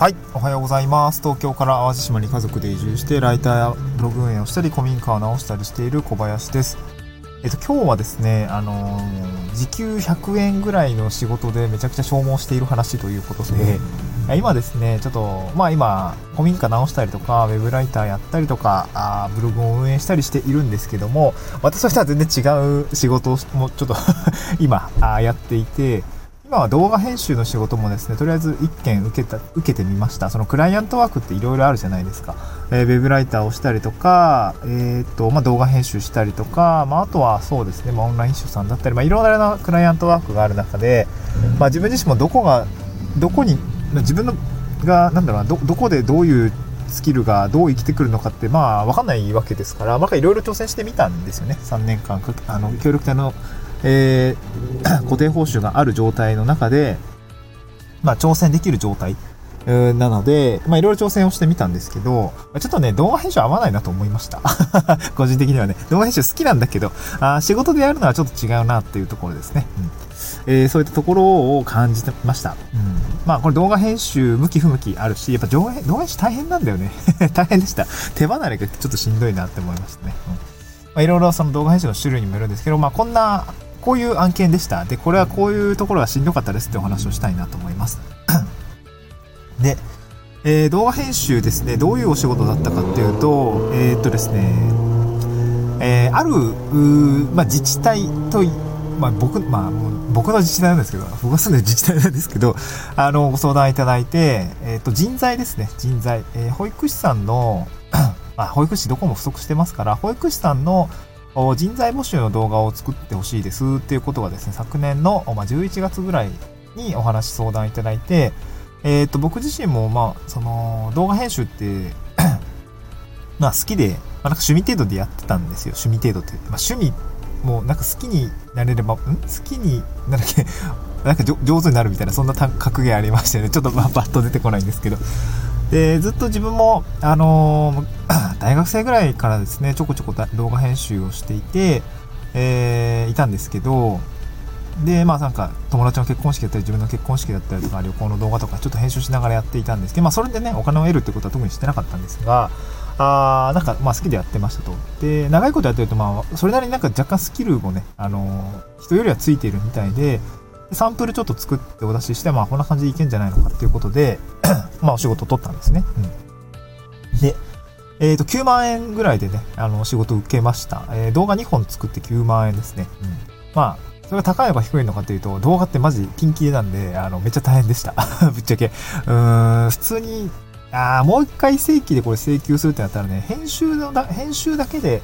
はい、おはようございます。東京から淡路島に家族で移住して、ライターやブログ運営をしたり、古民家を直したりしている小林です。えっと、今日はですね、あのー、時給100円ぐらいの仕事でめちゃくちゃ消耗している話ということで、今ですね、ちょっと、まあ今、古民家直したりとか、ウェブライターやったりとか、あブログを運営したりしているんですけども、私としては全然違う仕事をもうちょっと 今あやっていて、今は動画編集の仕事もですね、とりあえず1件受けた、受けてみました。そのクライアントワークって色々あるじゃないですか。えー、ウェブライターをしたりとか、えー、っと、まあ、動画編集したりとか、まあ、あとはそうですね、まあ、オンライン書さんだったり、まあ、いろいろなクライアントワークがある中で、まあ、自分自身もどこが、どこに、自分のが、なんだろうな、ど、どこでどういうスキルがどう生きてくるのかって、まあ、わかんないわけですから、まあ、いろいろ挑戦してみたんですよね。3年間あの、協力隊のえー、固定報酬がある状態の中で、まあ、挑戦できる状態。なので、まあいろいろ挑戦をしてみたんですけど、ちょっとね、動画編集合わないなと思いました。個人的にはね、動画編集好きなんだけど、あ仕事でやるのはちょっと違うなっていうところですね。うんえー、そういったところを感じてました。うん、まあこれ動画編集向き不向きあるし、やっぱ動画編集大変なんだよね。大変でした。手離れがちょっとしんどいなって思いましたね。うんまあ、いろいろその動画編集の種類にもよるんですけど、まあこんなこういう案件でした。で、これはこういうところがしんどかったですってお話をしたいなと思います。で、えー、動画編集ですね、どういうお仕事だったかっていうと、えー、っとですね、えー、ある、まあ、自治体と、まあ、僕、まあ、僕の自治体なんですけど、僕が住んでる自治体なんですけど、あの、ご相談いただいて、えっと、人材ですね、人材。えー、保育士さんの、まあ、保育士どこも不足してますから、保育士さんの、人材募集の動画を作ってほしいですっていうことがですね、昨年の、ま11月ぐらいにお話相談いただいて、えっ、ー、と、僕自身も、まあ、その、動画編集って まあ好きで、まあ、なんか趣味程度でやってたんですよ。趣味程度って。まあ趣味、もうなんか好きになれれば、ん？好きになるけ、なんか上手になるみたいな、そんな格言ありましたよね。ちょっとまあバッと出てこないんですけど。で、ずっと自分も、あのー、大学生ぐらいからですね、ちょこちょこ動画編集をしていて、えー、いたんですけど、で、まあなんか友達の結婚式だったり自分の結婚式だったりとか旅行の動画とかちょっと編集しながらやっていたんですけど、まあそれでね、お金を得るってことは特にしてなかったんですが、あなんかまあ好きでやってましたと。で、長いことやってるとまあそれなりになんか若干スキルもね、あのー、人よりはついているみたいで、サンプルちょっと作ってお出しして、まあこんな感じでいけんじゃないのかっていうことで まあお仕事を取ったんですね。うん、で、えっ、ー、と、9万円ぐらいでね、あの、仕事を受けました。えー、動画2本作って9万円ですね。うん、まあ、それが高いのか低いのかっていうと、動画ってマジピンキリなんで、あの、めっちゃ大変でした。ぶっちゃけ。うーん、普通に、あもう一回正規でこれ請求するってなったらね、編集のだ、編集だけで、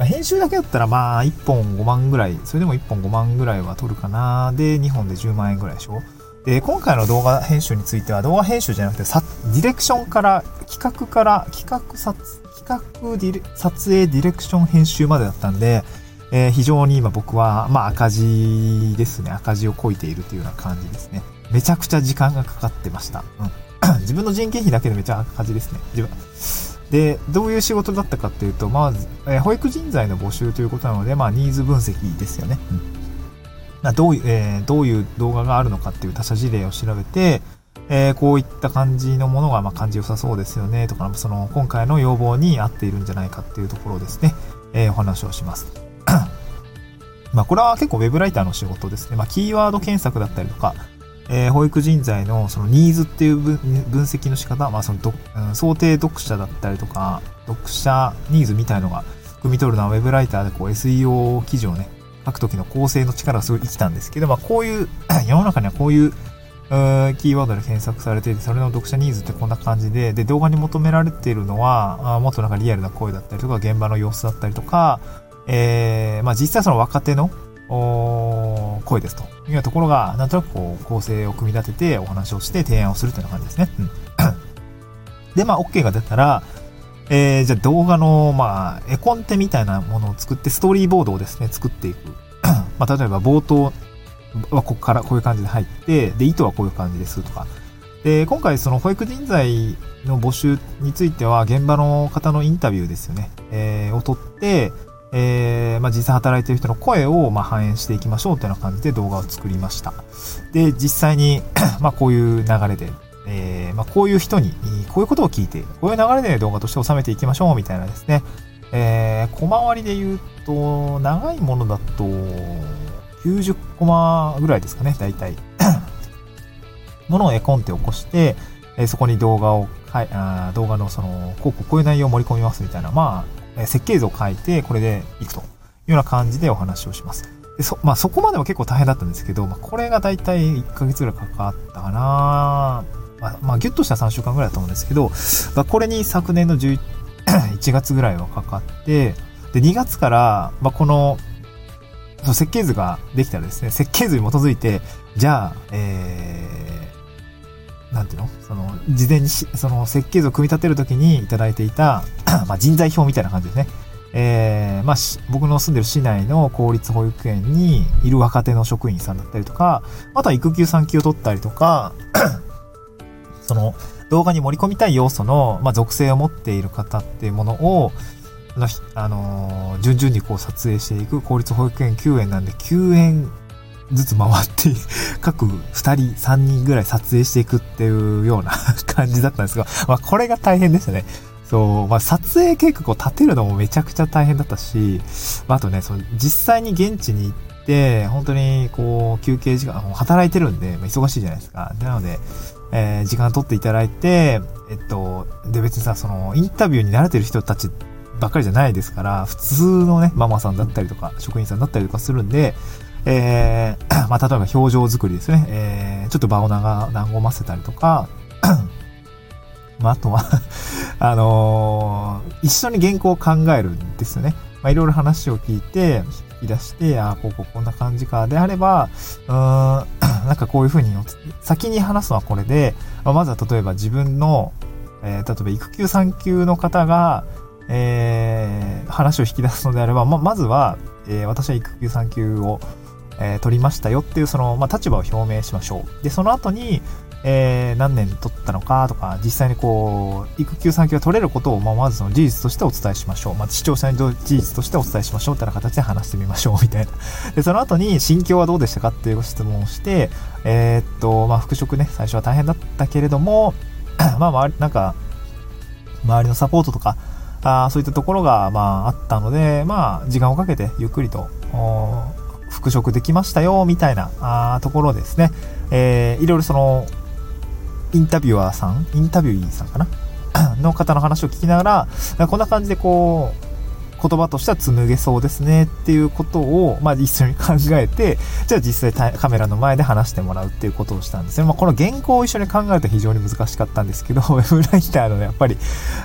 編集だけだったらまあ1本5万ぐらい、それでも1本5万ぐらいは取るかな。で、2本で10万円ぐらいでしょ。で、今回の動画編集については動画編集じゃなくて、ディレクションから、企画から、企画撮、企画、撮影ディレクション編集までだったんで、えー、非常に今僕は、まあ赤字ですね。赤字をこいているというような感じですね。めちゃくちゃ時間がかかってました。うん。自分の人件費だけでめちゃ赤字ですね。自分。で、どういう仕事だったかっていうと、まず、えー、保育人材の募集ということなので、まあ、ニーズ分析ですよね。うんどういう、えー、どういう動画があるのかっていう他社事例を調べて、えー、こういった感じのものが、まあ、感じ良さそうですよね、とか、その、今回の要望に合っているんじゃないかっていうところですね、えー、お話をします。まあ、これは結構 web ライターの仕事ですね。まあ、キーワード検索だったりとか、えー、保育人材のそのニーズっていう分析の仕方、まあ、そのど、うん、想定読者だったりとか、読者ニーズみたいのが汲み取るのは web ライターでこう SEO 記事をね、書くときの構成の力がすごい生きたんですけど、まあ、こういう、世の中にはこういう、キーワードで検索されていて、それの読者ニーズってこんな感じで、で、動画に求められているのは、あもっとなんかリアルな声だったりとか、現場の様子だったりとか、えー、まあ実際その若手の、声ですというようなところが、なんとなくこう、構成を組み立ててお話をして提案をするというような感じですね。うん。で、まあ OK が出たら、えー、じゃあ動画の、まあ、絵コンテみたいなものを作って、ストーリーボードをですね、作っていく。まあ、例えば冒頭はここからこういう感じで入って、で、意図はこういう感じですとか。で、今回その保育人材の募集については、現場の方のインタビューですよね、えー、を取って、えー、まあ、実際働いてる人の声を、まあ、反映していきましょうというような感じで動画を作りました。で、実際に まあ、こういう流れで、えー、まあ、こういう人に、こういうことを聞いて、こういう流れで動画として収めていきましょうみたいなですね、えー、小回りで言うと、長いものだと、90コマぐらいですかね、大体。ものを絵コンテ起こして、えー、そこに動画を、はい、あ動画のその、こうこういう内容を盛り込みますみたいな、まあ、設計図を書いて、これでいくというような感じでお話をします。でそ、まあそこまでも結構大変だったんですけど、まあ、これが大体1ヶ月ぐらいかかったかなまあ、まあ、ギュッとした3週間ぐらいだと思うんですけど、まあ、これに昨年の11 月ぐらいはかかって、で、2月から、まあ、この、その設計図ができたらですね、設計図に基づいて、じゃあ、えー、なんていうの？その、事前にその設計図を組み立てるときにいただいていた まあ、人材表みたいな感じですね。えー、まあ、僕の住んでる市内の公立保育園にいる若手の職員さんだったりとか、あとは育休産休を取ったりとか、その、動画に盛り込みたい要素の、まあ、属性を持っている方っていうものを、のあのー、順々にこう撮影していく公立保育園9園なんで9園ずつ回って 各2人3人ぐらい撮影していくっていうような 感じだったんですが、まあ、これが大変でしたね。そう、まあ、撮影計画を立てるのもめちゃくちゃ大変だったし、まあ、あとね、その実際に現地に行って、本当にこう休憩時間、働いてるんで、忙しいじゃないですか。なので、えー、時間取っていただいて、えっと、で別にさ、その、インタビューに慣れてる人たちばっかりじゃないですから、普通のね、ママさんだったりとか、職員さんだったりとかするんで、えー、まあ、例えば表情作りですね、えー、ちょっと場を長、和ませたりとか、まあ、あとは あのー、一緒に原稿を考えるんですよね。まあ、いろいろ話を聞いて、引き出して、ああ、こうこうこんな感じか。であれば、うーん、なんかこういうふうに、先に話すのはこれで、まあ、まずは例えば自分の、えー、例えば育休産休の方が、えー、話を引き出すのであれば、まあ、まずは、えー、私は育休産休を、えー、取りましたよっていう、その、まあ、立場を表明しましょう。で、その後に、えー、何年取ったのかとか、実際にこう、育休産休が取れることを、まあ、まずその事実としてお伝えしましょう。まあ、視聴者に事実としてお伝えしましょうってな形で話してみましょうみたいな。で、その後に心境はどうでしたかっていうご質問をして、えー、っと、まあ、復職ね、最初は大変だったけれども、まあ、周り、なんか、周りのサポートとか、あそういったところが、まあ、あったので、まあ、時間をかけてゆっくりと、復職できましたよ、みたいなあところですね。えー、いろいろその、インタビュアーさん、インタビューイーさんかな？の方の話を聞きながら、こんな感じでこう、言葉としては紡げそうですねっていうことを、まあ、一緒に考えて、じゃあ実際カメラの前で話してもらうっていうことをしたんですね。まあ、この原稿を一緒に考えると非常に難しかったんですけど、ウェブライターのやっぱり、う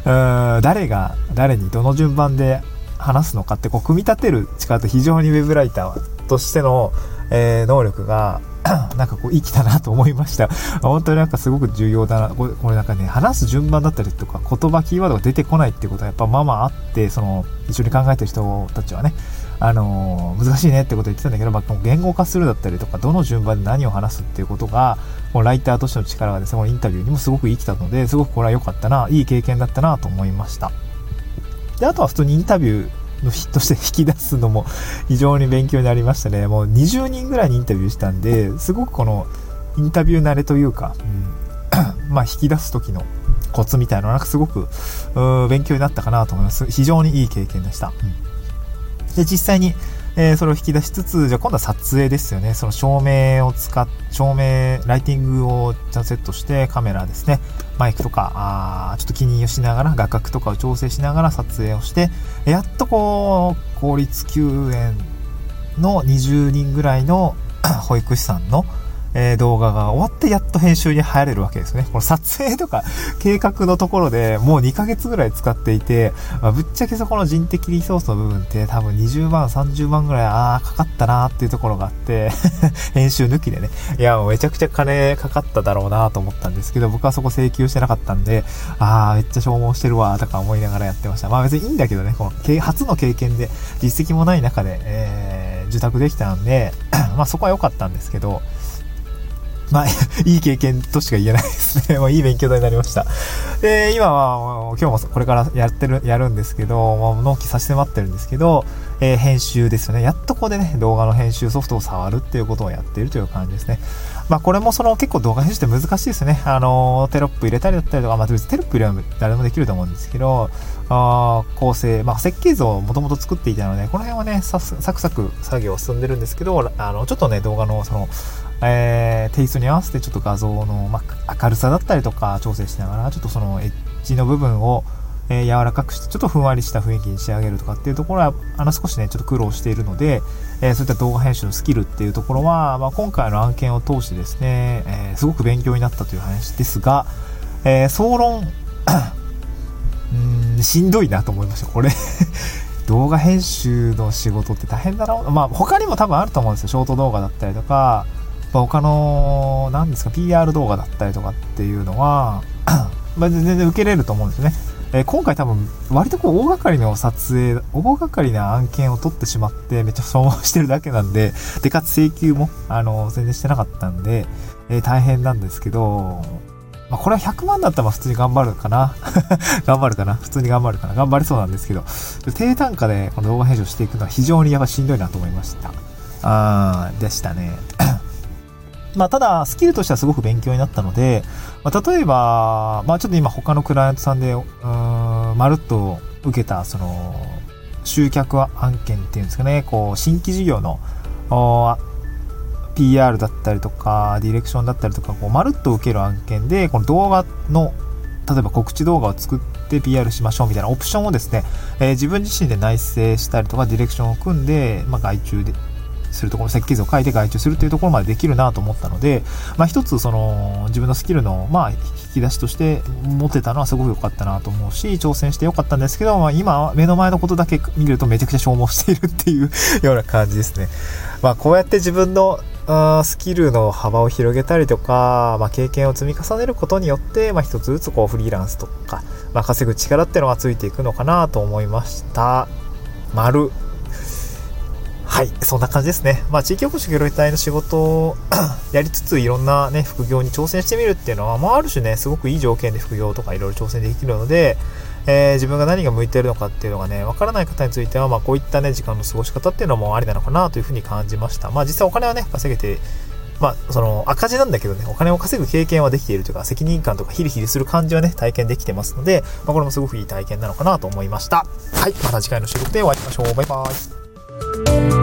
ーん、誰が誰にどの順番で話すのかってこう組み立てる力って非常にウェブライターとしての、えー、能力が なんかこう生きたなと思いました。本当になんかすごく重要だな。これこれなんかね、話す順番だったりとか言葉、キーワードが出てこないってことはやっぱまあまああって、その一緒に考えてる人たちはね、あの、難しいねってこと言ってたんだけど、まあ、言語化するだったりとか、どの順番で何を話すっていうことが、このライターとしての力がですね、このインタビューにもすごく生きたので、すごくこれは良かったな、いい経験だったなと思いました。で、あとは普通にインタビュー、の日として引き出すのも非常に勉強になりましたね。もう20人ぐらいにインタビューしたんで、すごくこのインタビュー慣れというか、うん、まあ引き出す時のコツみたいなのなんかすごく勉強になったかなと思います。非常にいい経験でした。うん、で、実際にえー、それを引き出しつつ、じゃあ今度は撮影ですよね。その照明を使っ、照明、ライティングをちゃんとセットして、カメラですね、マイクとか、あちょっと気にしながら、画角とかを調整しながら撮影をして、やっとこう、公立休園の20人ぐらいの 保育士さんの、え、動画が終わってやっと編集に入れるわけですね。この撮影とか 計画のところでもう2ヶ月ぐらい使っていて、まあ、ぶっちゃけそこの人的リソースの部分って多分20万、30万ぐらい、ああ、かかったなーっていうところがあって 編集抜きでね。いや、もうめちゃくちゃ金かかっただろうなと思ったんですけど、僕はそこ請求してなかったんで、ああ、めっちゃ消耗してるわーとか思いながらやってました。まあ別にいいんだけどね、この初の経験で実績もない中で、えー、受託できたんで、まあそこは良かったんですけど、まあ、いい経験としか言えないですね。もういい勉強になりました。で、今は、今日もこれからやってる、やるんですけど、もう納期させて待ってるんですけど、えー、編集ですよね。やっとここでね、動画の編集ソフトを触るっていうことをやっているという感じですね。まあこれもその結構動画編集って難しいですね。あの、テロップ入れたりだったりとか、まあ別にテロップ入れは誰でもできると思うんですけど、あ構成、まあ設計図をもともと作っていたので、この辺はね、サクサク作業を進んでるんですけど、あの、ちょっとね、動画のその、えー、テイストに合わせてちょっと画像の、まあ、明るさだったりとか調整しながら、ちょっとそのエッジの部分を、えー、柔らかくしてちょっとふんわりした雰囲気に仕上げるとかっていうところはあの少しねちょっと苦労しているので、えー、そういった動画編集のスキルっていうところは、まあ、今回の案件を通してですね、えー、すごく勉強になったという話ですが、えー総論 うんしんどいなと思いましたこれ。動画編集の仕事って大変だな。まあ他にも多分あると思うんですよ。ショート動画だったりとか、まあ、他の何ですか PR 動画だったりとかっていうのは まあ全然受けれると思うんですねえー、今回多分、割とこう、大掛かりの撮影、大掛かりな案件を取ってしまって、めっちゃ消耗してるだけなんで、で、かつ請求も、あの、全然してなかったんで、えー、大変なんですけど、まあ、これは100万だったら普通に頑張るかな 頑張るかな普通に頑張るかな頑張れそうなんですけど、低単価でこの動画編集していくのは非常にやっぱしんどいなと思いました。あー、でしたね。まあ、ただ、スキルとしてはすごく勉強になったので、まあ、例えば、まあ、ちょっと今他のクライアントさんで、うん、まるっと受けた、その、集客案件っていうんですかね、こう、新規事業の、PR だったりとか、ディレクションだったりとか、こう、まるっと受ける案件で、この動画の、例えば告知動画を作って PR しましょうみたいなオプションをですね、えー、自分自身で内製したりとか、ディレクションを組んで、まあ、外注でするところ、設計図を書いて外注するというところまでできるなと思ったので、まあ一つその自分のスキルの、まあ引き出しとして持ってたのはすごく良かったなと思うし、挑戦して良かったんですけど、まあ今目の前のことだけ見るとめちゃくちゃ消耗しているっていう ような感じですね。まあこうやって自分のスキルの幅を広げたりとか、まあ、経験を積み重ねることによって、まあ、一つずつこうフリーランスとか、まあ、稼ぐ力っていうのがついていくのかなと思いました。丸はい、そんな感じですね。まあ、地域おこし協力隊の仕事を やりつつ、いろんなね、副業に挑戦してみるっていうのは、まあ、ある種ね、すごくいい条件で副業とかいろいろ挑戦できるので、えー、自分が何が向いてるのかっていうのがね、わからない方については、まあ、こういったね、時間の過ごし方っていうのもありなのかなというふうに感じました。まあ、実際お金はね、稼げて、まあ、その赤字なんだけどね、お金を稼ぐ経験はできているというか、責任感とかヒリヒリする感じはね、体験できてますので、まあ、これもすごくいい体験なのかなと思いました。はい、また次回の収録でお会いしましょう。バイバーイ。